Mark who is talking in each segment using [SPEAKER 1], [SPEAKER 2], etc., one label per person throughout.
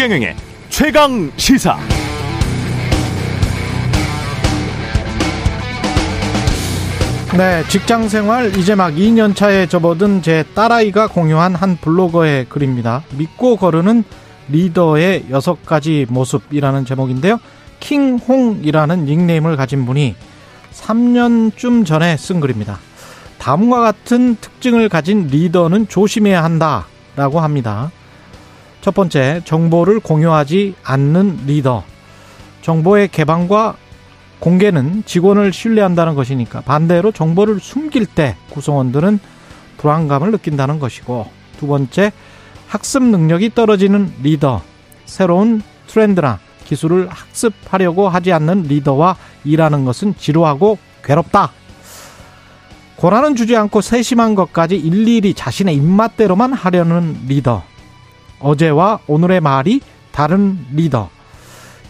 [SPEAKER 1] 최경영의 최강 시사.
[SPEAKER 2] 네, 직장 생활 이제 막 2년 차에 접어든 제 딸아이가 공유한 한 블로거의 글입니다. 믿고 거르는 리더의 여섯 가지 모습이라는 제목인데요. 킹홍이라는 닉네임을 가진 분이 3년쯤 전에 쓴 글입니다. 다음과 같은 특징을 가진 리더는 조심해야 한다라고 합니다. 첫 번째, 정보를 공유하지 않는 리더. 정보의 개방과 공개는 직원을 신뢰한다는 것이니까 반대로 정보를 숨길 때 구성원들은 불안감을 느낀다는 것이고 두 번째 학습 능력이 떨어지는 리더 새로운 트렌드나 기술을 학습하려고 하지 않는 리더와 일하는 것은 지루하고 괴롭다. 고라는 주지 않고 세심한 것까지 일일이 자신의 입맛대로만 하려는 리더. 어제와 오늘의 말이 다른 리더.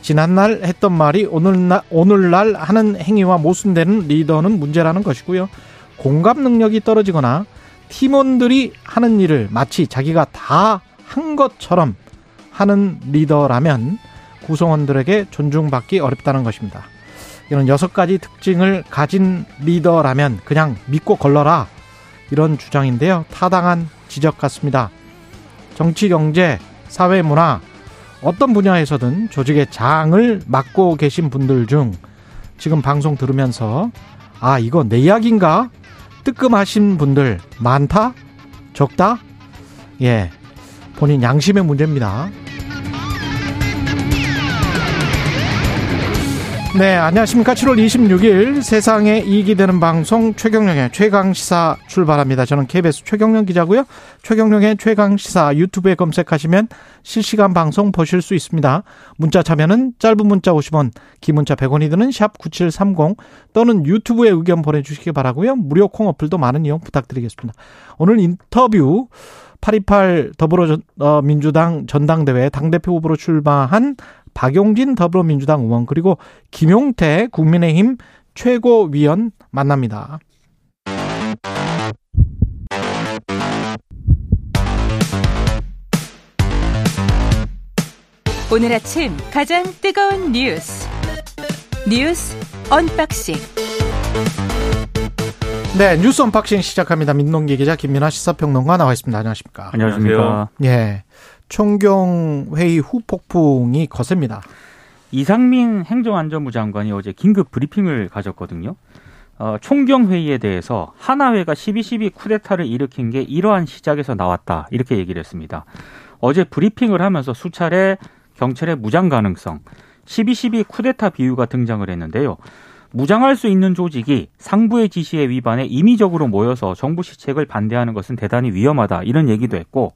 [SPEAKER 2] 지난날 했던 말이 오늘날, 오늘날 하는 행위와 모순되는 리더는 문제라는 것이고요. 공감 능력이 떨어지거나 팀원들이 하는 일을 마치 자기가 다 한 것처럼 하는 리더라면 구성원들에게 존중받기 어렵다는 것입니다. 이런 여섯 가지 특징을 가진 리더라면 그냥 믿고 걸러라. 이런 주장인데요. 타당한 지적 같습니다. 정치, 경제, 사회, 문화, 어떤 분야에서든 조직의 장을 맡고 계신 분들 중 지금 방송 들으면서 아, 이거 내 이야기인가? 뜨끔하신 분들 많다? 적다? 예. 본인 양심의 문제입니다. 네, 안녕하십니까. 7월 26일 세상에 이익이 되는 방송 최경령의 최강시사 출발합니다. 저는 KBS 최경령 기자고요. 최경령의 최강시사 유튜브에 검색하시면 실시간 방송 보실 수 있습니다. 문자 참여는 짧은 문자 50원, 긴 문자 100원이 드는 샵 9730 또는 유튜브에 의견 보내주시기 바라고요. 무료 콩 어플도 많은 이용 부탁드리겠습니다. 오늘 인터뷰 828 더불어민주당 전당대회 당대표 후보로 출마한 박용진 더불어민주당 의원 그리고 김용태 국민의힘 최고위원 만납니다.
[SPEAKER 3] 오늘 아침 가장 뜨거운 뉴스 뉴스 unboxing
[SPEAKER 2] 네 뉴스 unboxing 시작합니다. 민동기 기자 김민아 시사평론가 나와 있습니다. 안녕하십니까?
[SPEAKER 4] 안녕하십니까?
[SPEAKER 2] 예. 총경 회의 후 폭풍이 거셉니다.
[SPEAKER 4] 이상민 행정안전부 장관이 어제 긴급 브리핑을 가졌거든요. 어, 총경 회의에 대해서 하나회가 12.12 쿠데타를 일으킨 게 이러한 시작에서 나왔다 이렇게 얘기를 했습니다. 어제 브리핑을 하면서 수차례 경찰의 무장 가능성, 12.12 쿠데타 비유가 등장을 했는데요. 무장할 수 있는 조직이 상부의 지시에 위반해 임의적으로 모여서 정부 시책을 반대하는 것은 대단히 위험하다 이런 얘기도 했고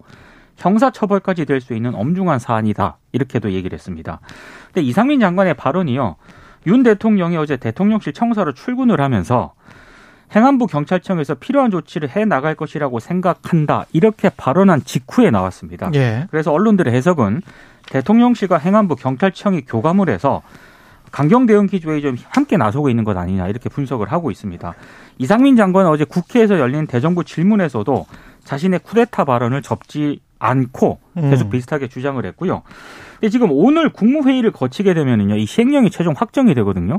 [SPEAKER 4] 형사처벌까지 될 수 있는 엄중한 사안이다. 이렇게도 얘기를 했습니다. 근데 이상민 장관의 발언이요. 윤 대통령이 어제 대통령실 청사로 출근을 하면서 행안부 경찰청에서 필요한 조치를 해 나갈 것이라고 생각한다. 이렇게 발언한 직후에 나왔습니다. 예. 그래서 언론들의 해석은 대통령실과 행안부 경찰청이 교감을 해서 강경 대응 기조에 좀 함께 나서고 있는 것 아니냐 이렇게 분석을 하고 있습니다. 이상민 장관은 어제 국회에서 열린 대정부 질문에서도 자신의 쿠데타 발언을 접지 않고 음. 계속 비슷하게 주장을 했고요. 근데 지금 오늘 국무회의를 거치게 되면은요, 이 시행령이 최종 확정이 되거든요.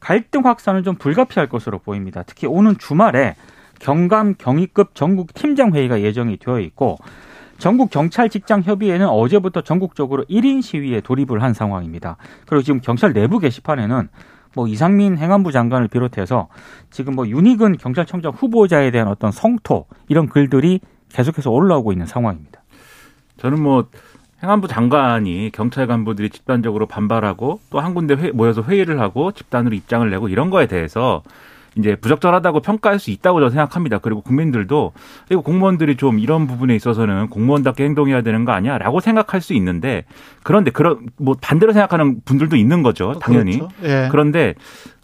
[SPEAKER 4] 갈등 확산은 좀 불가피할 것으로 보입니다. 특히 오는 주말에 경감 경위급 전국 팀장 회의가 예정이 되어 있고 전국 경찰 직장 협의회는 어제부터 전국적으로 1인 시위에 돌입을 한 상황입니다. 그리고 지금 경찰 내부 게시판에는 뭐 이상민 행안부 장관을 비롯해서 지금 뭐 윤희근 경찰청장 후보자에 대한 어떤 성토 이런 글들이 계속해서 올라오고 있는 상황입니다.
[SPEAKER 5] 저는 뭐 행안부 장관이 경찰 간부들이 집단적으로 반발하고 또 한 군데 회, 모여서 회의를 하고 집단으로 입장을 내고 이런 거에 대해서 이제 부적절하다고 평가할 수 있다고 저는 생각합니다. 그리고 국민들도 그리고 공무원들이 좀 이런 부분에 있어서는 공무원답게 행동해야 되는 거 아니야라고 생각할 수 있는데 그런데 그런 뭐 반대로 생각하는 분들도 있는 거죠. 당연히. 그렇죠. 예. 그런데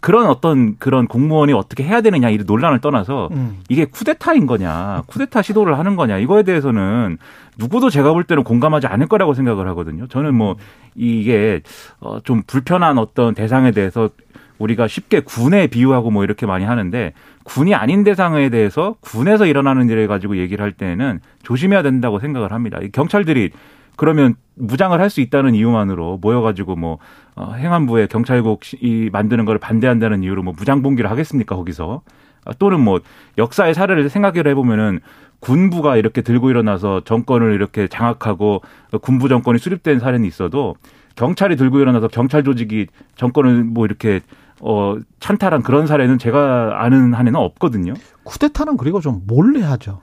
[SPEAKER 5] 그런 어떤 그런 공무원이 어떻게 해야 되느냐 이 논란을 떠나서 음. 이게 쿠데타인 거냐, 쿠데타 시도를 하는 거냐 이거에 대해서는 누구도 제가 볼 때는 공감하지 않을 거라고 생각을 하거든요. 저는 뭐 이게 어 좀 불편한 어떤 대상에 대해서 우리가 쉽게 군에 비유하고 뭐 이렇게 많이 하는데 군이 아닌 대상에 대해서 군에서 일어나는 일을 가지고 얘기를 할 때는 조심해야 된다고 생각을 합니다. 경찰들이 그러면 무장을 할 수 있다는 이유만으로 모여가지고 뭐 어, 행안부에 경찰국 이 만드는 걸 반대한다는 이유로 뭐 무장 봉기를 하겠습니까 거기서 아, 또는 뭐 역사의 사례를 생각을 해보면은 군부가 이렇게 들고 일어나서 정권을 이렇게 장악하고 군부 정권이 수립된 사례는 있어도 경찰이 들고 일어나서 경찰 조직이 정권을 뭐 이렇게 어 찬탈한 그런 사례는 제가 아는 한에는 없거든요.
[SPEAKER 2] 쿠데타는 그리고 좀 몰래 하죠.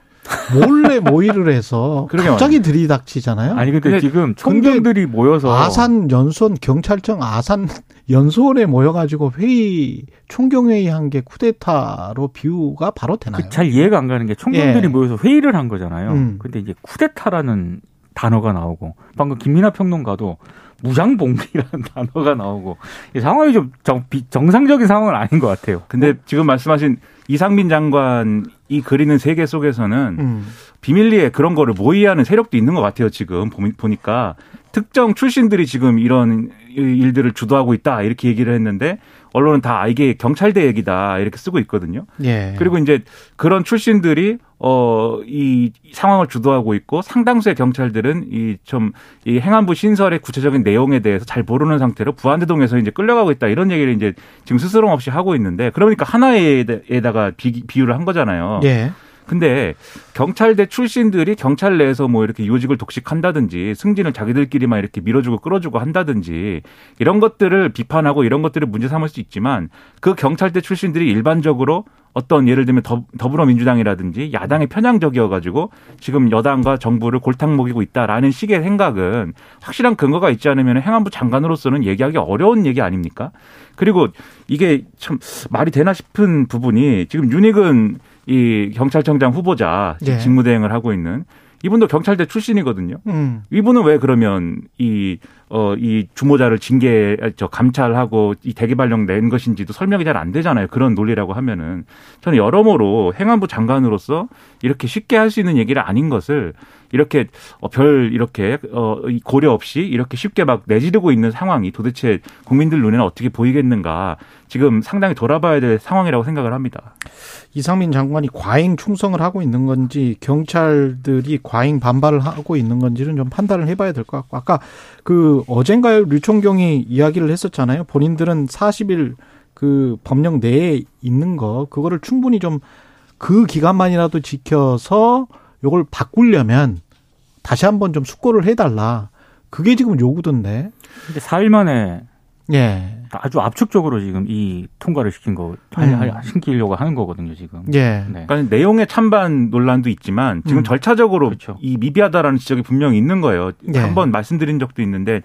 [SPEAKER 2] 몰래 모의를 해서 갑자기 들이닥치잖아요.
[SPEAKER 4] 아니 근데,
[SPEAKER 5] 근데
[SPEAKER 4] 지금 총경들이 모여서
[SPEAKER 2] 아산 연수원 경찰청 아산 연수원에 모여가지고 회의 총경 회의 한 게 쿠데타로 비유가 바로 되나요?
[SPEAKER 4] 그 잘 이해가 안 가는 게 총경들이
[SPEAKER 2] 예.
[SPEAKER 4] 모여서 회의를 한 거잖아요.
[SPEAKER 2] 음.
[SPEAKER 4] 근데 이제 쿠데타라는 단어가 나오고 방금 김민하 평론가도 무장봉기라는 단어가 나오고 이 상황이 좀 정, 비- 정상적인 상황은 아닌 것 같아요.
[SPEAKER 5] 근데 지금 말씀하신 이상민 장관이 그리는 세계 속에서는
[SPEAKER 2] 음.
[SPEAKER 5] 비밀리에 그런 거를 모의하는 세력도 있는 것 같아요. 지금 보미- 보니까 특정 출신들이 지금 이런 일들을 주도하고 있다 이렇게 얘기를 했는데 언론은 다 아, 이게 경찰대 얘기다 이렇게 쓰고 있거든요.
[SPEAKER 2] 예.
[SPEAKER 5] 그리고 이제 그런 출신들이 어 이 상황을 주도하고 있고 상당수의 경찰들은 이좀이 행안부 신설의 구체적인 내용에 대해서 잘 모르는 상태로 부안대동에서 이제 끌려가고 있다 이런 얘기를 이제 지금 스스럼 없이 하고 있는데 그러니까 하나에다가 비, 비유를 한 거잖아요.
[SPEAKER 2] 예.
[SPEAKER 5] 근데 경찰대 출신들이 경찰 내에서 뭐 이렇게 요직을 독식한다든지 승진을 자기들끼리만 이렇게 밀어주고 끌어주고 한다든지 이런 것들을 비판하고 이런 것들을 문제 삼을 수 있지만 그 경찰대 출신들이 일반적으로 어떤 예를 들면 더, 더불어민주당이라든지 야당의 편향적이어가지고 지금 여당과 정부를 골탕 먹이고 있다라는 식의 생각은 확실한 근거가 있지 않으면 행안부 장관으로서는 얘기하기 어려운 얘기 아닙니까? 그리고 이게 참 말이 되나 싶은 부분이 지금 윤익은 이 경찰청장 후보자
[SPEAKER 2] 예.
[SPEAKER 5] 직무대행을 하고 있는 이분도 경찰대 출신이거든요.
[SPEAKER 2] 음.
[SPEAKER 5] 이분은 왜 그러면 이, 어, 이 주모자를 징계, 저, 감찰하고 이 대기발령 낸 것인지도 설명이 잘 안 되잖아요. 그런 논리라고 하면은. 저는 여러모로 행안부 장관으로서 이렇게 쉽게 할 수 있는 얘기를 아닌 것을 이렇게 어, 별 이렇게 어, 이 고려 없이 이렇게 쉽게 막 내지르고 있는 상황이 도대체 국민들 눈에는 어떻게 보이겠는가 지금 상당히 돌아봐야 될 상황이라고 생각을 합니다.
[SPEAKER 2] 이상민 장관이 과잉 충성을 하고 있는 건지 경찰들이 과잉 반발을 하고 있는 건지는 좀 판단을 해봐야 될 것 같고 아까 그 어젠가요 류총경이 이야기를 했었잖아요. 본인들은 40일 그 법령 내에 있는 거 그거를 충분히 좀 그 기간만이라도 지켜서 요걸 바꾸려면 다시 한번 좀 숙고를 해달라. 그게 지금 요구던데.
[SPEAKER 4] 근데 4일 만에
[SPEAKER 2] 예.
[SPEAKER 4] 아주 압축적으로 지금 이 통과를 시킨 거, 할-
[SPEAKER 2] 음.
[SPEAKER 4] 하는 거거든요, 지금.
[SPEAKER 2] 예.
[SPEAKER 4] 네.
[SPEAKER 5] 그러니까 내용의 찬반 논란도 있지만 지금
[SPEAKER 2] 음.
[SPEAKER 5] 절차적으로
[SPEAKER 4] 그렇죠.
[SPEAKER 5] 이 미비하다라는 지적이 분명히 있는 거예요.
[SPEAKER 2] 예.
[SPEAKER 5] 한번 말씀드린 적도 있는데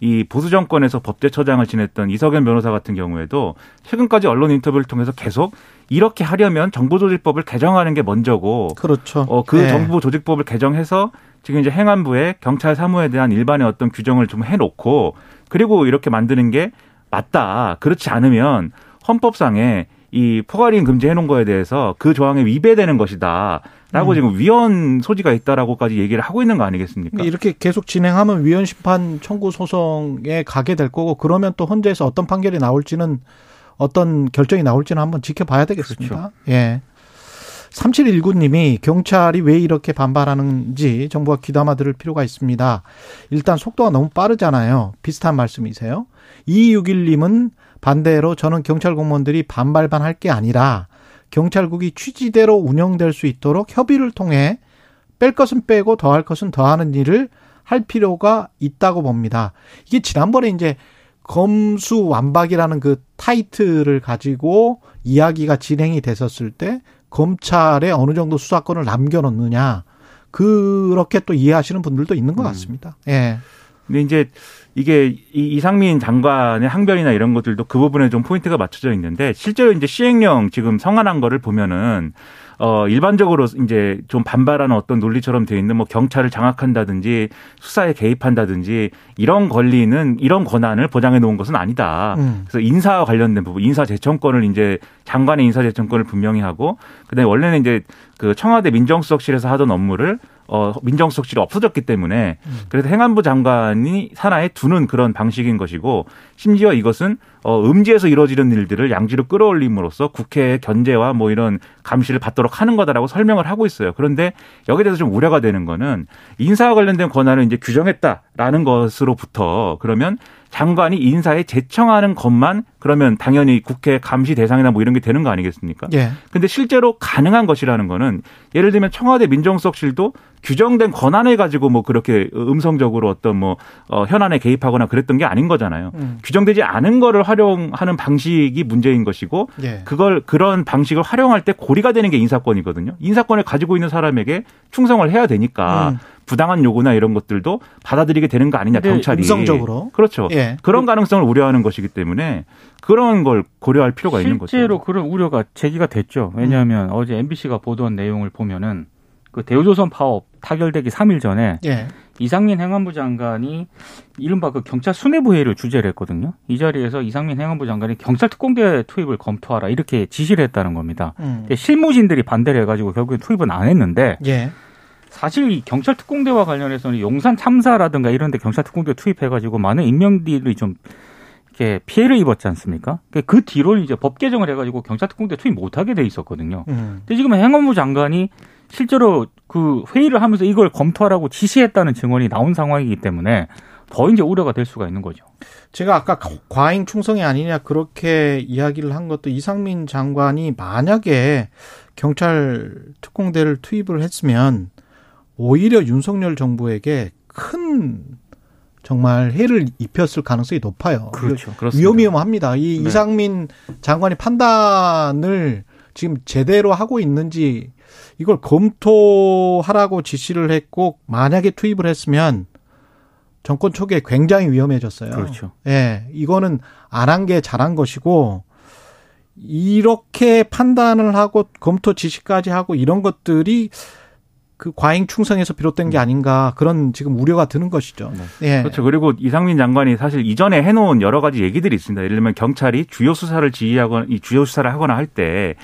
[SPEAKER 5] 이 보수 정권에서 법제처장을 지냈던 이석연 변호사 같은 경우에도 최근까지 언론 인터뷰를 통해서 계속 이렇게 하려면 정보조직법을 개정하는 게 먼저고
[SPEAKER 2] 그렇죠.
[SPEAKER 5] 어, 그
[SPEAKER 2] 예.
[SPEAKER 5] 정보조직법을 개정해서 지금 이제 행안부에 경찰 사무에 대한 일반의 어떤 규정을 좀 해놓고 그리고 이렇게 만드는 게 맞다. 그렇지 않으면 헌법상에 이 포괄인 금지해놓은 거에 대해서 그 조항에 위배되는 것이다. 라고
[SPEAKER 2] 음.
[SPEAKER 5] 지금 위헌 소지가 있다라고까지 얘기를 하고 있는 거 아니겠습니까?
[SPEAKER 2] 이렇게 계속 진행하면 위헌 심판 청구 소송에 가게 될 거고 그러면 또 헌재에서 어떤 판결이 나올지는 어떤 결정이 나올지는 한번 지켜봐야 되겠습니다. 예. 3719님이 경찰이 왜 이렇게 반발하는지 정부가 귀담아 들을 필요가 있습니다. 일단 속도가 너무 빠르잖아요. 비슷한 말씀이세요. 2261님은 반대로 저는 경찰 공무원들이 반발만 할 게 아니라 경찰국이 취지대로 운영될 수 있도록 협의를 통해 뺄 것은 빼고 더 할 것은 더하는 일을 할 필요가 있다고 봅니다. 이게 지난번에 이제 검수 완박이라는 그 타이틀을 가지고 이야기가 진행이 됐었을 때 검찰에 어느 정도 수사권을 남겨놓느냐 그렇게 또 이해하시는 분들도 있는 것 같습니다. 예.
[SPEAKER 5] 근데 이제 이게 이 이상민 장관의 항변이나 이런 것들도 그 부분에 좀 포인트가 맞춰져 있는데 실제로 이제 시행령 지금 성안한 거를 보면은 어 일반적으로 이제 좀 반발하는 어떤 논리처럼 돼 있는 뭐 경찰을 장악한다든지 수사에 개입한다든지 이런 권리는 이런 권한을 보장해 놓은 것은 아니다.
[SPEAKER 2] 음.
[SPEAKER 5] 그래서 인사와 관련된 부분, 인사 제청권을 이제 장관의 인사 제청권을 분명히 하고 그다음에 원래는 이제 그 청와대 민정수석실에서 하던 업무를 어 민정수석실이 없어졌기 때문에 그래서 행안부 장관이 산하에 두는 그런 방식인 것이고 심지어 이것은 어, 음지에서 이루어지는 일들을 양지로 끌어올림으로써 국회의 견제와 뭐 이런 감시를 받도록 하는 거다라고 설명을 하고 있어요. 그런데 여기에 대해서 좀 우려가 되는 거는 인사와 관련된 권한을 이제 규정했다라는 것으로부터 그러면 장관이 인사에 제청하는 것만 그러면 당연히 국회 감시 대상이나 뭐 이런 게 되는 거 아니겠습니까?
[SPEAKER 2] 예.
[SPEAKER 5] 근데 실제로 가능한 것이라는 거는 예를 들면 청와대 민정수석실도 규정된 권한을 가지고 뭐 그렇게 음성적으로 어떤 뭐 어, 현안에 개입하거나 그랬던 게 아닌 거잖아요.
[SPEAKER 2] 음.
[SPEAKER 5] 규정되지 않은 거를 활용하는 방식이 문제인 것이고
[SPEAKER 2] 예.
[SPEAKER 5] 그걸 그런 방식을 활용할 때 고리가 되는 게 인사권이거든요. 인사권을 가지고 있는 사람에게 충성을 해야 되니까
[SPEAKER 2] 음.
[SPEAKER 5] 부당한 요구나 이런 것들도 받아들이게 되는 거 아니냐 경찰이
[SPEAKER 2] 음성적으로.
[SPEAKER 5] 그렇죠.
[SPEAKER 2] 예.
[SPEAKER 5] 그런 가능성을 우려하는 것이기 때문에 그런 걸 고려할 필요가 있는 거죠.
[SPEAKER 4] 실제로 그런 우려가 제기가 됐죠.
[SPEAKER 2] 음.
[SPEAKER 4] 왜냐하면 어제 MBC가 보도한 내용을 보면은 그 대우조선 파업 타결되기 3일 전에
[SPEAKER 2] 예.
[SPEAKER 4] 이상민 행안부 장관이 이른바 그 경찰 수뇌부 회의를 주재를 했거든요. 이 자리에서 이상민 행안부 장관이 경찰 특공대 투입을 검토하라 이렇게 지시를 했다는 겁니다.
[SPEAKER 2] 음.
[SPEAKER 4] 실무진들이 반대를 해가지고 결국엔 투입은 안 했는데
[SPEAKER 2] 예.
[SPEAKER 4] 사실 이 경찰 특공대와 관련해서는 용산 참사라든가 이런 데 경찰 특공대 투입해가지고 많은 인명들이 좀 이렇게 피해를 입었지 않습니까? 그 뒤로 이제 법 개정을 해가지고 경찰 특공대 투입 못하게 돼 있었거든요.
[SPEAKER 2] 음.
[SPEAKER 4] 근데 지금 행안부 장관이 실제로 그 회의를 하면서 이걸 검토하라고 지시했다는 증언이 나온 상황이기 때문에 더 이제 우려가 될 수가 있는 거죠.
[SPEAKER 2] 제가 아까 과잉 충성이 아니냐 그렇게 이야기를 한 것도 이상민 장관이 만약에 경찰 특공대를 투입을 했으면 오히려 윤석열 정부에게 큰 정말 해를 입혔을 가능성이 높아요.
[SPEAKER 5] 그렇습니다.
[SPEAKER 2] 위험위험합니다. 이
[SPEAKER 4] 네.
[SPEAKER 2] 이상민 장관이 판단을 지금 제대로 하고 있는지 이걸 검토하라고 지시를 했고 만약에 투입을 했으면 정권 초기에 굉장히 위험해졌어요.
[SPEAKER 4] 그렇죠.
[SPEAKER 2] 예, 이거는 안 한 게 잘한 것이고 이렇게 판단을 하고 검토 지시까지 하고 이런 것들이 그 과잉 충성에서 비롯된 게 아닌가 그런 지금 우려가 드는 것이죠. 예.
[SPEAKER 5] 그렇죠. 그리고 이상민 장관이 사실 이전에 해놓은 여러 가지 얘기들이 있습니다. 예를 들면 경찰이 주요 수사를 지휘하거나 이 주요 수사를 하거나 할 때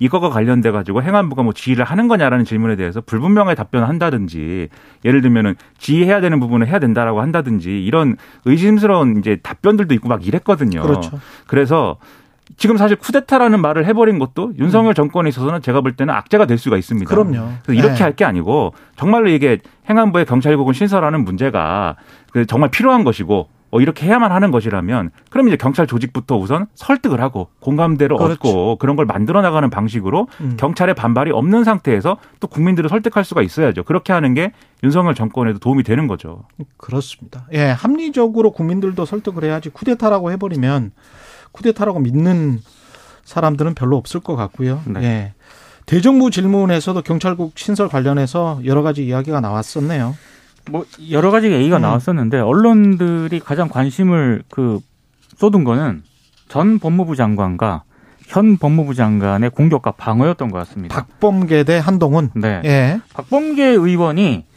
[SPEAKER 5] 이거가 관련돼 가지고 행안부가 뭐 지휘를 하는 거냐라는 질문에 대해서 불분명하게 답변을 한다든지 예를 들면은 지휘해야 되는 부분을 해야 된다라고 한다든지 이런 의심스러운 이제 답변들도 있고 막 이랬거든요.
[SPEAKER 2] 그렇죠.
[SPEAKER 5] 그래서 지금 사실 쿠데타라는 말을 해버린 것도 윤석열 정권에 있어서는 제가 볼 때는 악재가 될 수가 있습니다.
[SPEAKER 2] 그럼요.
[SPEAKER 5] 이렇게
[SPEAKER 2] 네.
[SPEAKER 5] 할게 아니고 정말로 이게 행안부의 경찰국은 신설하는 문제가 그 정말 필요한 것이고 어, 이렇게 해야만 하는 것이라면 그럼 이제 경찰 조직부터 우선 설득을 하고 공감대를
[SPEAKER 2] 그렇죠.
[SPEAKER 5] 얻고 그런 걸 만들어 나가는 방식으로
[SPEAKER 2] 음.
[SPEAKER 5] 경찰의 반발이 없는 상태에서 또 국민들을 설득할 수가 있어야죠. 그렇게 하는 게 윤석열 정권에도 도움이 되는 거죠.
[SPEAKER 2] 그렇습니다. 예, 합리적으로 국민들도 설득을 해야지 쿠데타라고 해버리면 쿠데타라고 믿는 사람들은 별로 없을 것 같고요.
[SPEAKER 4] 네.
[SPEAKER 2] 예. 대정부 질문에서도 경찰국 신설 관련해서 여러 가지 이야기가 나왔었네요.
[SPEAKER 4] 뭐 여러 가지 얘기가
[SPEAKER 2] 음.
[SPEAKER 4] 나왔었는데 언론들이 가장 관심을 그 쏟은 거는 전 법무부 장관과 현 법무부 장관의 공격과 방어였던 것 같습니다.
[SPEAKER 2] 박범계 대 한동훈.
[SPEAKER 4] 네.
[SPEAKER 2] 예.
[SPEAKER 4] 박범계 의원이 어,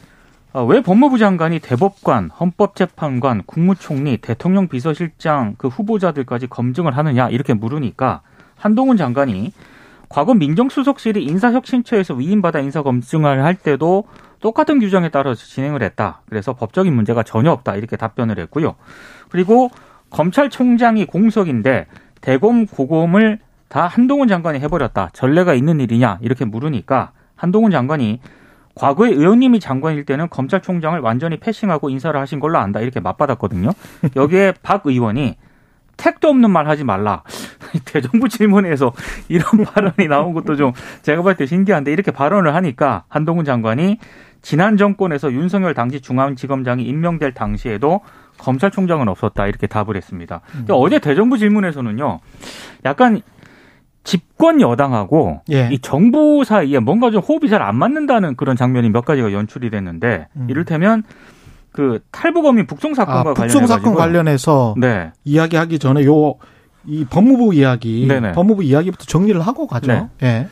[SPEAKER 4] 왜 법무부 장관이 대법관, 헌법재판관, 국무총리, 대통령 비서실장 그 후보자들까지 검증을 하느냐 이렇게 물으니까 한동훈 장관이 과거 민정수석실이 인사혁신처에서 위임받아 인사 검증을 할 때도 똑같은 규정에 따라서 진행을 했다. 그래서 법적인 문제가 전혀 없다. 이렇게 답변을 했고요. 그리고 검찰총장이 공석인데 대검 고검을 다 한동훈 장관이 해버렸다. 전례가 있는 일이냐 이렇게 물으니까 한동훈 장관이 과거에 의원님이 장관일 때는 검찰총장을 완전히 패싱하고 인사를 하신 걸로 안다 이렇게 맞받았거든요. 여기에 박 의원이 택도 없는 말 하지 말라. 대정부 질문에서 이런 발언이 나온 것도 좀 제가 볼 때 신기한데 이렇게 발언을 하니까 한동훈 장관이 지난 정권에서 윤석열 당시 중앙지검장이 임명될 당시에도 검찰총장은 없었다 이렇게 답을 했습니다. 근데 어제 대정부 질문에서는요, 약간 집권 여당하고
[SPEAKER 2] 예.
[SPEAKER 4] 이 정부 사이에 뭔가 좀 호흡이 잘 안 맞는다는 그런 장면이 몇 가지가 연출이 됐는데
[SPEAKER 2] 음.
[SPEAKER 4] 이를테면 그 탈북어민 북송 사건과
[SPEAKER 2] 아,
[SPEAKER 4] 관련해서
[SPEAKER 2] 북송 사건 관련해서
[SPEAKER 4] 네.
[SPEAKER 2] 이야기하기 전에 요 이 법무부 이야기,
[SPEAKER 4] 네네.
[SPEAKER 2] 법무부 이야기부터 정리를 하고 가죠.
[SPEAKER 4] 네.
[SPEAKER 2] 예.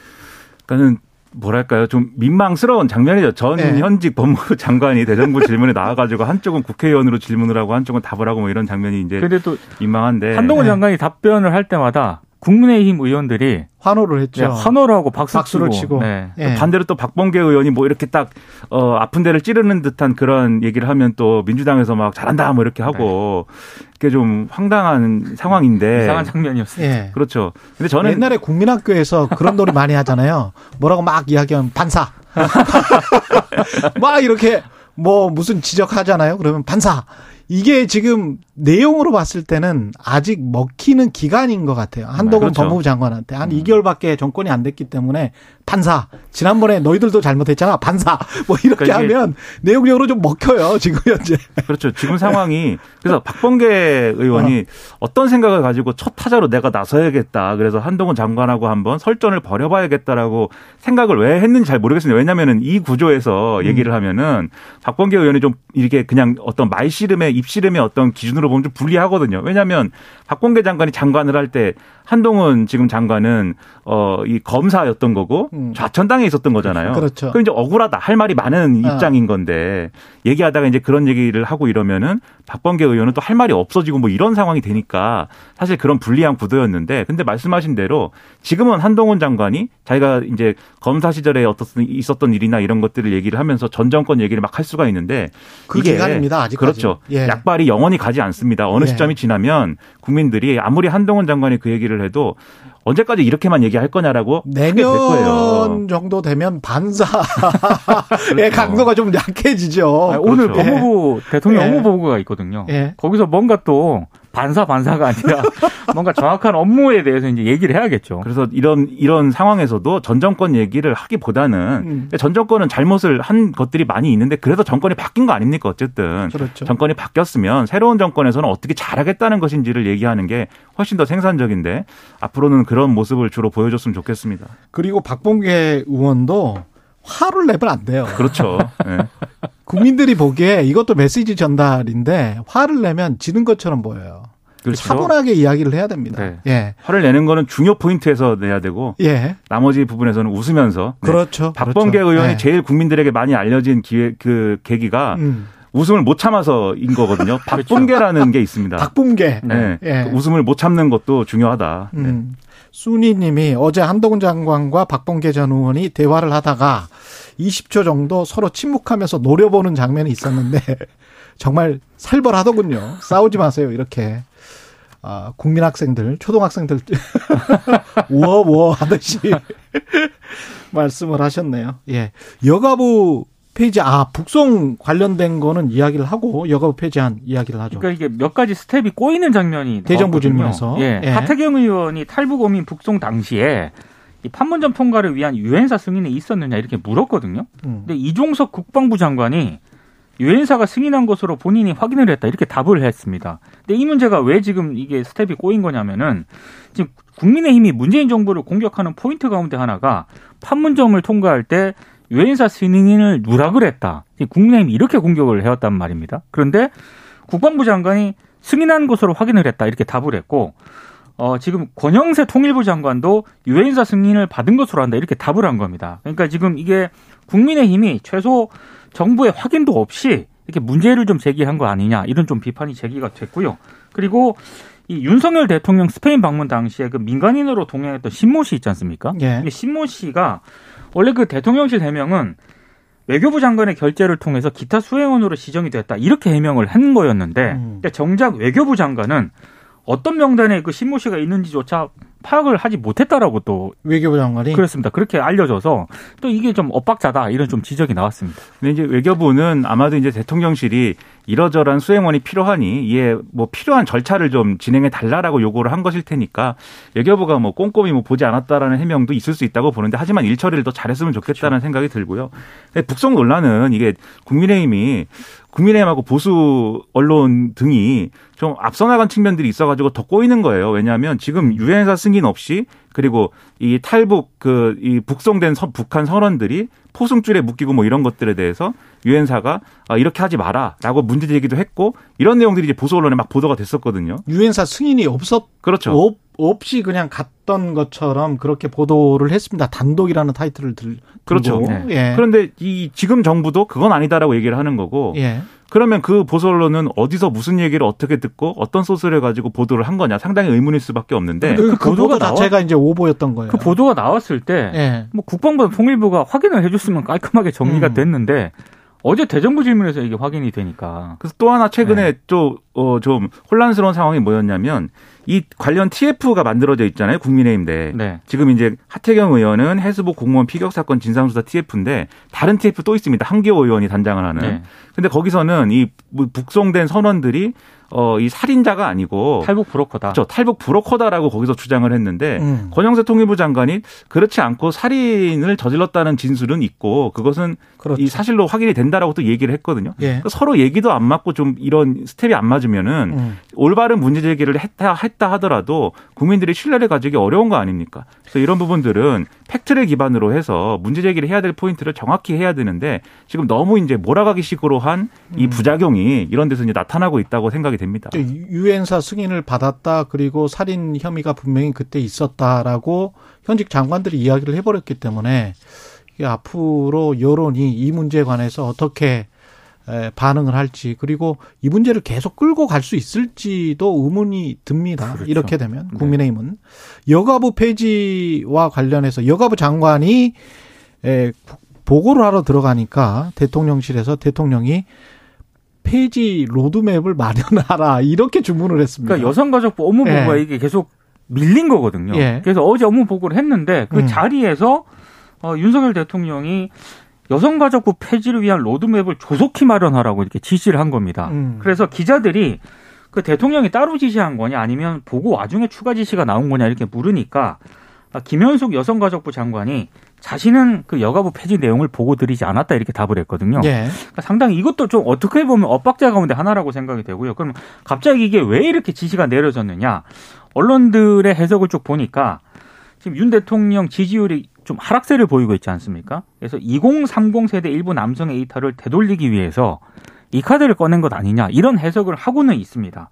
[SPEAKER 5] 그러니까는 뭐랄까요 좀 민망스러운 장면이죠. 전
[SPEAKER 2] 네.
[SPEAKER 5] 현직 법무부 장관이 대정부 질문에 나와가지고 한쪽은 국회의원으로 질문을 하고 한쪽은 답을 하고 뭐 이런 장면이 이제
[SPEAKER 4] 근데 또
[SPEAKER 5] 민망한데
[SPEAKER 4] 한동훈
[SPEAKER 2] 네.
[SPEAKER 4] 장관이 답변을 할 때마다 국민의힘 의원들이
[SPEAKER 2] 환호를 했죠.
[SPEAKER 4] 네, 환호를 하고 박수
[SPEAKER 2] 박수를
[SPEAKER 4] 치고,
[SPEAKER 2] 치고.
[SPEAKER 4] 네.
[SPEAKER 2] 예.
[SPEAKER 5] 반대로 또 박범계 의원이 뭐 이렇게 딱 어, 아픈 데를 찌르는 듯한 그런 얘기를 하면 또 민주당에서 막 잘한다 뭐 이렇게 하고 그게 좀 황당한 상황인데
[SPEAKER 4] 네. 이상한 장면이었어요.
[SPEAKER 2] 예.
[SPEAKER 5] 그렇죠. 근데 저는
[SPEAKER 2] 옛날에 국민학교에서 그런 놀이 많이 하잖아요. 뭐라고 막 이야기하면 반사. 막 이렇게 뭐 무슨 지적하잖아요. 그러면 반사. 이게 지금 내용으로 봤을 때는 아직 먹히는 기간인 것 같아요. 한동훈
[SPEAKER 5] 그렇죠.
[SPEAKER 2] 법무부 장관한테 한 2개월밖에 정권이 안 됐기 때문에 반사. 지난번에 너희들도 잘못했잖아. 반사. 뭐 이렇게
[SPEAKER 5] 그러니까
[SPEAKER 2] 하면 내용적으로 좀 먹혀요. 지금 현재.
[SPEAKER 5] 그렇죠. 지금 상황이 그래서 박범계 의원이 어 떤 생각을 가지고 첫 타자로 내가 나서야겠다. 그래서 한동훈 장관하고 한번 설전을 벌여봐야겠다라고 생각을 왜 했는지 잘 모르겠습니다. 왜냐하면은 이 구조에서 얘기를 하면은 박범계 의원이 좀 이렇게 그냥 어떤 말씨름의 입씨름의 어떤 기준으로 보면 좀 불리하거든요. 왜냐하면 박범계 장관이 장관을 할 때 한동훈 지금 장관은 어 이 검사였던 거고
[SPEAKER 2] 음.
[SPEAKER 5] 좌천당에 있었던 거잖아요.
[SPEAKER 2] 그렇죠.
[SPEAKER 5] 그럼 이제 억울하다 할 말이 많은
[SPEAKER 2] 아.
[SPEAKER 5] 입장인 건데 얘기하다가 이제 그런 얘기를 하고 이러면은 박범계 의원은 또 할 말이 없어지고 뭐 이런 상황이 되니까 사실 그런 불리한 구도였는데 근데 말씀하신 대로 지금은 한동훈 장관이 자기가 이제 검사 시절에 어떻든 있었던 일이나 이런 것들을 얘기를 하면서 전 정권 얘기를 막 할 수가 있는데
[SPEAKER 2] 그
[SPEAKER 5] 이게
[SPEAKER 2] 기간입니다. 아직까지.
[SPEAKER 5] 그렇죠.
[SPEAKER 2] 예.
[SPEAKER 5] 약발이 영원히 가지 않습니다. 어느
[SPEAKER 2] 예.
[SPEAKER 5] 시점이 지나면 국민들이 아무리 한동훈 장관이 그 얘기를 해도 언제까지 이렇게만 얘기할 거냐라고 하게 될 거예요.
[SPEAKER 2] 내년 정도 되면 반사의 강도가 좀 약해지죠.
[SPEAKER 4] 아니, 오늘
[SPEAKER 5] 그렇죠.
[SPEAKER 4] 법무부 대통령
[SPEAKER 2] 예.
[SPEAKER 4] 업무 보고가 있거든요.
[SPEAKER 2] 예.
[SPEAKER 4] 거기서 뭔가 또 반사 반사가 아니라 뭔가 정확한 업무에 대해서 이제 얘기를 해야겠죠.
[SPEAKER 5] 그래서 이런 이런 상황에서도 전 정권 얘기를 하기보다는
[SPEAKER 2] 음.
[SPEAKER 5] 전 정권은 잘못을 한 것들이 많이 있는데 그래도 정권이 바뀐 거 아닙니까 어쨌든
[SPEAKER 2] 그렇죠.
[SPEAKER 5] 정권이 바뀌었으면 새로운 정권에서는 어떻게 잘하겠다는 것인지를 얘기하는 게 훨씬 더 생산적인데 앞으로는 그런 모습을 주로 보여줬으면 좋겠습니다.
[SPEAKER 2] 그리고 박봉계 의원도 화를 내면 안 돼요.
[SPEAKER 5] 그렇죠. 네.
[SPEAKER 2] 국민들이 보기에 이것도 메시지 전달인데 화를 내면 지는 것처럼 보여요.
[SPEAKER 5] 그렇죠.
[SPEAKER 2] 차분하게 이야기를 해야 됩니다.
[SPEAKER 4] 네.
[SPEAKER 2] 예.
[SPEAKER 5] 화를 내는 거는 중요 포인트에서 내야 되고
[SPEAKER 2] 예.
[SPEAKER 5] 나머지 부분에서는 웃으면서 네.
[SPEAKER 2] 그렇죠.
[SPEAKER 5] 박범계
[SPEAKER 2] 그렇죠.
[SPEAKER 5] 의원이
[SPEAKER 2] 예.
[SPEAKER 5] 제일 국민들에게 많이 알려진 기회 그 계기가
[SPEAKER 2] 음.
[SPEAKER 5] 웃음을 못 참아서인 거거든요. 박범계라는 게 있습니다.
[SPEAKER 2] 박범계.
[SPEAKER 5] 네.
[SPEAKER 2] 예.
[SPEAKER 5] 그 웃음을 못 참는 것도 중요하다. 네.
[SPEAKER 2] 음. 순이님이 어제 한동훈 장관과 박범계 전 의원이 대화를 하다가 20초 정도 서로 침묵하면서 노려보는 장면이 있었는데 정말 살벌하더군요. 싸우지 마세요. 이렇게. 아, 국민 학생들, 초등학생들 우어우어 하듯이 말씀을 하셨네요. 예. 여가부 폐지, 아, 북송 관련된 거는 이야기를 하고 여가부 폐지한 이야기를 하죠.
[SPEAKER 4] 그러니까 이게 몇 가지 스텝이 꼬이는 장면이
[SPEAKER 2] 대정부. 질문에서.
[SPEAKER 4] 예.
[SPEAKER 2] 예.
[SPEAKER 4] 하태경 의원이 탈북어민 북송 당시에 이 판문점 통과를 위한 유엔사 승인이 있었느냐 이렇게 물었거든요.
[SPEAKER 2] 음.
[SPEAKER 4] 근데 이종석 국방부 장관이 유엔사가 승인한 것으로 본인이 확인을 했다 이렇게 답을 했습니다. 근데 이 문제가 왜 지금 이게 스텝이 꼬인 거냐면은 지금 국민의힘이 문재인 정부를 공격하는 포인트 가운데 하나가 판문점을 통과할 때 유엔사 승인을 누락을 했다. 국민의힘이 이렇게 공격을 해왔단 말입니다. 그런데 국방부 장관이 승인한 것으로 확인을 했다 이렇게 답을 했고 어, 지금 권영세 통일부 장관도 유엔사 승인을 받은 것으로 한다 이렇게 답을 한 겁니다. 그러니까 지금 이게 국민의힘이 최소 정부의 확인도 없이 이렇게 문제를 좀 제기한 거 아니냐 이런 좀 비판이 제기가 됐고요. 그리고 이 윤석열 대통령 스페인 방문 당시에 그 민간인으로 동행했던 신모 씨 있지 않습니까?
[SPEAKER 2] 예.
[SPEAKER 4] 신모 씨가 원래 그 대통령실 해명은 외교부 장관의 결재를 통해서 기타 수행원으로 지정이 됐다 이렇게 해명을 한 거였는데
[SPEAKER 2] 음.
[SPEAKER 4] 정작 외교부 장관은 어떤 명단에 그 신모 씨가 있는지조차 파악을 하지 못했다라고 또
[SPEAKER 2] 외교부 장관이
[SPEAKER 4] 그렇습니다. 그렇게 알려져서 또 이게 좀 엇박자다 이런 좀 지적이 나왔습니다.
[SPEAKER 5] 근데 이제 외교부는 아마도 이제 대통령실이 이러저러한 수행원이 필요하니 이에 뭐 필요한 절차를 좀 진행해 달라라고 요구를 한 것일 테니까 외교부가 뭐 꼼꼼히 뭐 보지 않았다라는 해명도 있을 수 있다고 보는데 하지만 일처리를 더 잘했으면 좋겠다는 생각이 들고요. 북송 논란은 이게 국민의힘이 국민의힘하고 보수 언론 등이 좀 앞서 나간 측면들이 있어가지고 더 꼬이는 거예요. 왜냐하면 지금 유엔사 승인 없이 그리고 이 탈북 그 이 북송된 서- 북한 선원들이 포승줄에 묶이고 뭐 이런 것들에 대해서 유엔사가 아, 이렇게 하지 마라라고 문제 제기도 했고 이런 내용들이 이제 보수 언론에 막 보도가 됐었거든요.
[SPEAKER 2] 유엔사 승인이 없었
[SPEAKER 5] 그렇죠.
[SPEAKER 2] 없, 없이 그냥 갔던 것처럼 그렇게 보도를 했습니다. 단독이라는 타이틀을 들,
[SPEAKER 5] 그렇죠.
[SPEAKER 4] 네.
[SPEAKER 2] 예.
[SPEAKER 5] 그런데 이 지금 정부도 그건 아니다라고 얘기를 하는 거고
[SPEAKER 2] 예.
[SPEAKER 5] 그러면 그 보수 언론은 어디서 무슨 얘기를 어떻게 듣고 어떤 소스를 가지고 보도를 한 거냐 상당히 의문일 수밖에 없는데
[SPEAKER 2] 그, 그
[SPEAKER 4] 보도가
[SPEAKER 2] 보도 자체가 이제 오보였던 거예요.
[SPEAKER 4] 그 보도가 나왔을 때
[SPEAKER 2] 예.
[SPEAKER 4] 뭐 국방부 통일부가 확인을 해줬으면 깔끔하게 정리가
[SPEAKER 2] 음.
[SPEAKER 4] 됐는데 어제 대정부 질문에서 이게 확인이 되니까
[SPEAKER 5] 그래서 또 하나 최근에
[SPEAKER 4] 네.
[SPEAKER 5] 좀, 어, 좀 혼란스러운 상황이 뭐였냐면 이 관련 TF가 만들어져 있잖아요. 국민의힘 내.
[SPEAKER 4] 네.
[SPEAKER 5] 지금 이제 하태경 의원은 해수부 공무원 피격 사건 진상조사 TF인데 다른 TF 또 있습니다. 한기호 의원이 단장을 하는.
[SPEAKER 4] 네.
[SPEAKER 5] 근데 거기서는 이 북송된 선원들이 어, 이 살인자가 아니고
[SPEAKER 4] 탈북 브로커다.
[SPEAKER 5] 그렇죠. 탈북 브로커다라고 거기서 주장을 했는데
[SPEAKER 2] 음.
[SPEAKER 5] 권영세 통일부 장관이 그렇지 않고 살인을 저질렀다는 진술은 있고 그것은
[SPEAKER 2] 그렇죠.
[SPEAKER 5] 이 사실로 확인이 된다라고 또 얘기를 했거든요.
[SPEAKER 2] 예.
[SPEAKER 5] 그러니까 서로 얘기도 안 맞고 좀 이런 스텝이 안 맞으면은
[SPEAKER 2] 음.
[SPEAKER 5] 올바른 문제 제기를 했다 했다 하더라도 국민들이 신뢰를 가지기 어려운 거 아닙니까? 그래서 이런 부분들은 팩트를 기반으로 해서 문제 제기를 해야 될 포인트를 정확히 해야 되는데 지금 너무 이제 몰아가기 식으로 한이
[SPEAKER 2] 음.
[SPEAKER 5] 부작용이 이런 데서 이제 나타나고 있다고 생각이 됩니다.
[SPEAKER 2] 유엔사 승인을 받았다 그리고 살인 혐의가 분명히 그때 있었다라고 현직 장관들이 이야기를 해버렸기 때문에 앞으로 여론이 이 문제에 관해서 어떻게 에, 반응을 할지 그리고 이 문제를 계속 끌고 갈 수 있을지도 의문이 듭니다.
[SPEAKER 4] 그렇죠.
[SPEAKER 2] 이렇게 되면
[SPEAKER 4] 네.
[SPEAKER 2] 국민의힘은 여가부 폐지와 관련해서 여가부 장관이 에, 보고를 하러 들어가니까 대통령실에서 대통령이 폐지 로드맵을 마련하라 이렇게 주문을 했습니다.
[SPEAKER 4] 그러니까 여성가족부 업무 보고가
[SPEAKER 2] 예.
[SPEAKER 4] 이게 계속 밀린 거거든요.
[SPEAKER 2] 예.
[SPEAKER 4] 그래서 어제 업무 보고를 했는데 그
[SPEAKER 2] 음.
[SPEAKER 4] 자리에서 어, 윤석열 대통령이 여성가족부 폐지를 위한 로드맵을 조속히 마련하라고 이렇게 지시를 한 겁니다.
[SPEAKER 2] 음.
[SPEAKER 4] 그래서 기자들이 그 대통령이 따로 지시한 거냐 아니면 보고 와중에 추가 지시가 나온 거냐 이렇게 물으니까 아, 김현숙 여성가족부 장관이 자신은 그 여가부 폐지 내용을 보고 드리지 않았다 이렇게 답을 했거든요.
[SPEAKER 2] 예.
[SPEAKER 4] 그러니까 상당히 이것도 좀 어떻게 보면 엇박자 가운데 하나라고 생각이 되고요. 그럼 갑자기 이게 왜 이렇게 지시가 내려졌느냐? 언론들의 해석을 쭉 보니까 지금 윤 대통령 지지율이 좀 하락세를 보이고 있지 않습니까? 그래서 2030 세대 일부 남성의 이탈을 되돌리기 위해서 이 카드를 꺼낸 것 아니냐 이런 해석을 하고는 있습니다.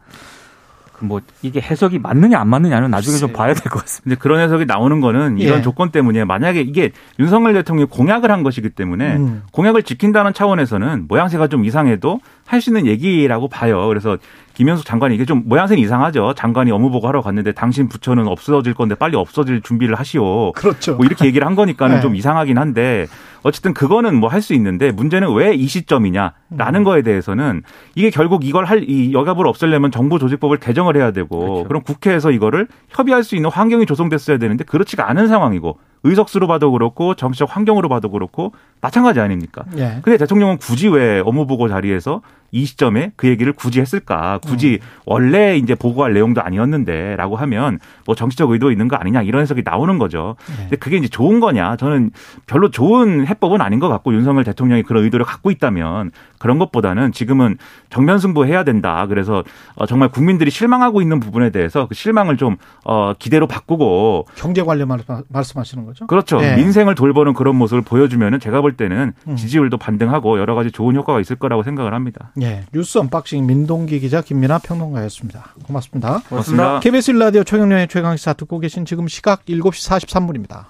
[SPEAKER 4] 그뭐 이게 해석이 맞느냐 안 맞느냐는 나중에 좀
[SPEAKER 2] 글쎄요.
[SPEAKER 4] 봐야 될 것 같습니다.
[SPEAKER 5] 그런 해석이 나오는 거는 이런
[SPEAKER 2] 예.
[SPEAKER 5] 조건 때문에 만약에 이게 윤석열 대통령이 공약을 한 것이기 때문에
[SPEAKER 2] 음.
[SPEAKER 5] 공약을 지킨다는 차원에서는 모양새가 좀 이상해도 할 수 있는 얘기라고 봐요. 그래서 김현숙 장관이 이게 좀 모양새는 이상하죠. 장관이 업무보고 하러 갔는데 당신 부처는 없어질 건데 빨리 없어질 준비를 하시오.
[SPEAKER 2] 그렇죠.
[SPEAKER 5] 뭐 이렇게 얘기를 한 거니까는
[SPEAKER 2] 네.
[SPEAKER 5] 좀 이상하긴 한데 어쨌든 그거는 뭐 할 수 있는데 문제는 왜 이 시점이냐라는 거에 대해서는 이게 결국 이걸 할 이 여가부를 없애려면 정부 조직법을 개정을 해야 되고
[SPEAKER 4] 그렇죠.
[SPEAKER 5] 그럼 국회에서 이거를 협의할 수 있는 환경이 조성됐어야 되는데 그렇지가 않은 상황이고 의석수로 봐도 그렇고 정치적 환경으로 봐도 그렇고 마찬가지 아닙니까?
[SPEAKER 2] 예.
[SPEAKER 5] 근데 대통령은 굳이 왜 업무보고 자리에서 이 시점에 그 얘기를 굳이 했을까? 굳이 원래 이제 보고할 내용도 아니었는데라고 하면 뭐 정치적 의도 있는 거 아니냐 이런 해석이 나오는 거죠. 근데 그게 이제 좋은 거냐? 저는 별로 좋은 해법은 아닌 것 같고 윤석열 대통령이 그런 의도를 갖고 있다면 그런 것보다는 지금은 정면 승부 해야 된다. 그래서 어, 정말 국민들이 실망하고 있는 부분에 대해서 그 실망을 좀 어, 기대로 바꾸고
[SPEAKER 2] 경제 관련 말, 말씀하시는 거죠?
[SPEAKER 5] 그렇죠.
[SPEAKER 2] 예.
[SPEAKER 5] 민생을 돌보는 그런 모습을 보여주면은 제가 볼 때는
[SPEAKER 2] 음.
[SPEAKER 5] 지지율도 반등하고 여러 가지 좋은 효과가 있을 거라고 생각을 합니다.
[SPEAKER 2] 예. 뉴스 unboxing 민동기 기자 김민아 평론가였습니다. 고맙습니다.
[SPEAKER 5] 고맙습니다.
[SPEAKER 2] KBS 라디오 최경영의 최강시사 듣고 계신 지금 시각 7시 43분입니다.